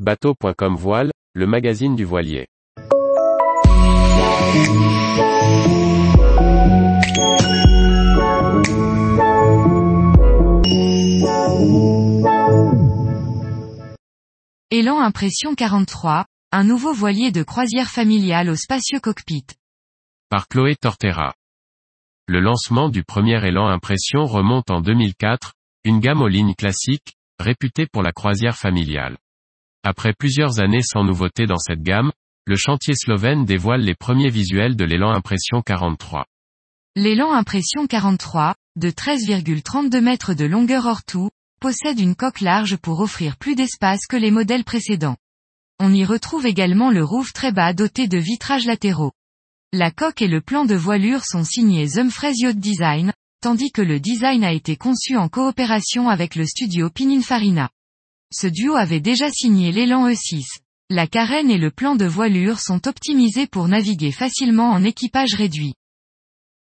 Bateau.com Voile, le magazine du voilier. Élan Impression 43, un nouveau voilier de croisière familiale au spacieux cockpit. Par Chloé Tortera. Le lancement du premier élan impression remonte en 2004, une gamme aux lignes classiques, réputée pour la croisière familiale. Après plusieurs années sans nouveauté dans cette gamme, le chantier slovène dévoile les premiers visuels de l'élan impression 43. L'élan Impression 43, de 13,32 mètres de longueur hors tout, possède une coque large pour offrir plus d'espace que les modèles précédents. On y retrouve également le roof très bas doté de vitrages latéraux. La coque et le plan de voilure sont signés Zumfrez Yacht Design, tandis que le design a été conçu en coopération avec le studio Pininfarina. Ce duo avait déjà signé l'élan E6. La carène et le plan de voilure sont optimisés pour naviguer facilement en équipage réduit.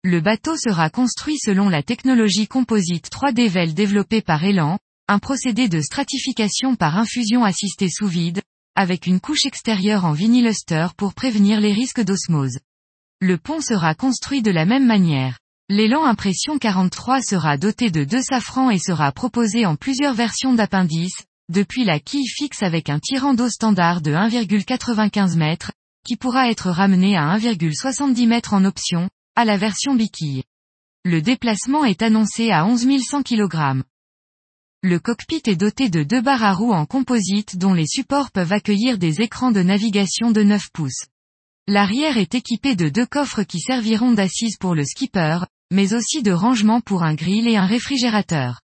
Le bateau sera construit selon la technologie composite 3D VEL développée par Elan, un procédé de stratification par infusion assistée sous vide, avec une couche extérieure en vinyluster pour prévenir les risques d'osmose. Le pont sera construit de la même manière. L'élan Impression 43 sera doté de deux safrans et sera proposé en plusieurs versions d'appendices, depuis la quille fixe avec un tirant d'eau standard de 1,95 m, qui pourra être ramené à 1,70 m en option, à la version biquille. Le déplacement est annoncé à 11 100 kg. Le cockpit est doté de deux barres à roues en composite dont les supports peuvent accueillir des écrans de navigation de 9 pouces. L'arrière est équipé de deux coffres qui serviront d'assises pour le skipper, mais aussi de rangement pour un grill et un réfrigérateur.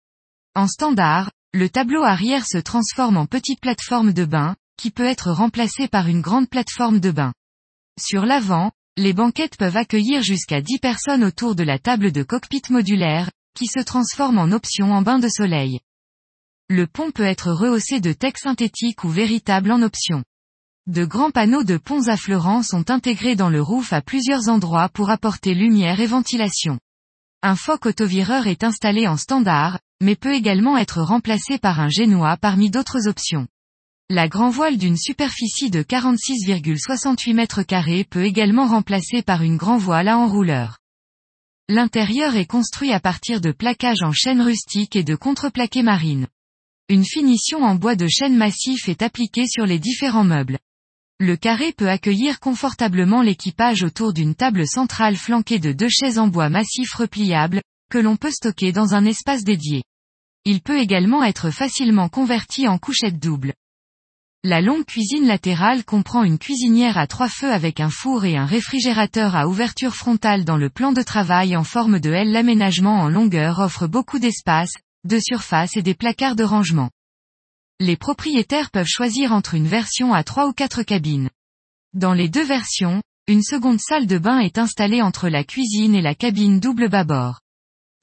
En standard, le tableau arrière se transforme en petite plateforme de bain, qui peut être remplacée par une grande plateforme de bain. Sur l'avant, les banquettes peuvent accueillir jusqu'à 10 personnes autour de la table de cockpit modulaire, qui se transforme en option en bain de soleil. Le pont peut être rehaussé de teck synthétique ou véritable en option. De grands panneaux de ponts affleurants sont intégrés dans le roof à plusieurs endroits pour apporter lumière et ventilation. Un phoque autovireur est installé en standard, mais peut également être remplacé par un génois parmi d'autres options. La grand voile d'une superficie de 46,68 mètres carrés peut également remplacer par une grand voile à enrouleur. L'intérieur est construit à partir de plaquages en chêne rustique et de contreplaqué marine. Une finition en bois de chêne massif est appliquée sur les différents meubles. Le carré peut accueillir confortablement l'équipage autour d'une table centrale flanquée de deux chaises en bois massif repliables, que l'on peut stocker dans un espace dédié. Il peut également être facilement converti en couchette double. La longue cuisine latérale comprend une cuisinière à trois feux avec un four et un réfrigérateur à ouverture frontale dans le plan de travail en forme de L. L'aménagement en longueur offre beaucoup d'espace, de surface et des placards de rangement. Les propriétaires peuvent choisir entre une version à trois ou quatre cabines. Dans les deux versions, une seconde salle de bain est installée entre la cuisine et la cabine double bâbord.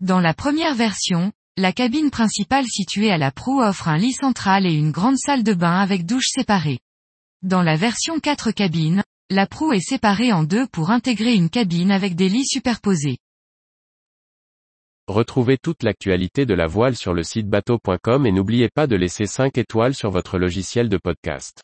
Dans la première version, la cabine principale située à la proue offre un lit central et une grande salle de bain avec douche séparée. Dans la version 4 cabines, la proue est séparée en deux pour intégrer une cabine avec des lits superposés. Retrouvez toute l'actualité de la voile sur le site bateau.com et n'oubliez pas de laisser 5 étoiles sur votre logiciel de podcast.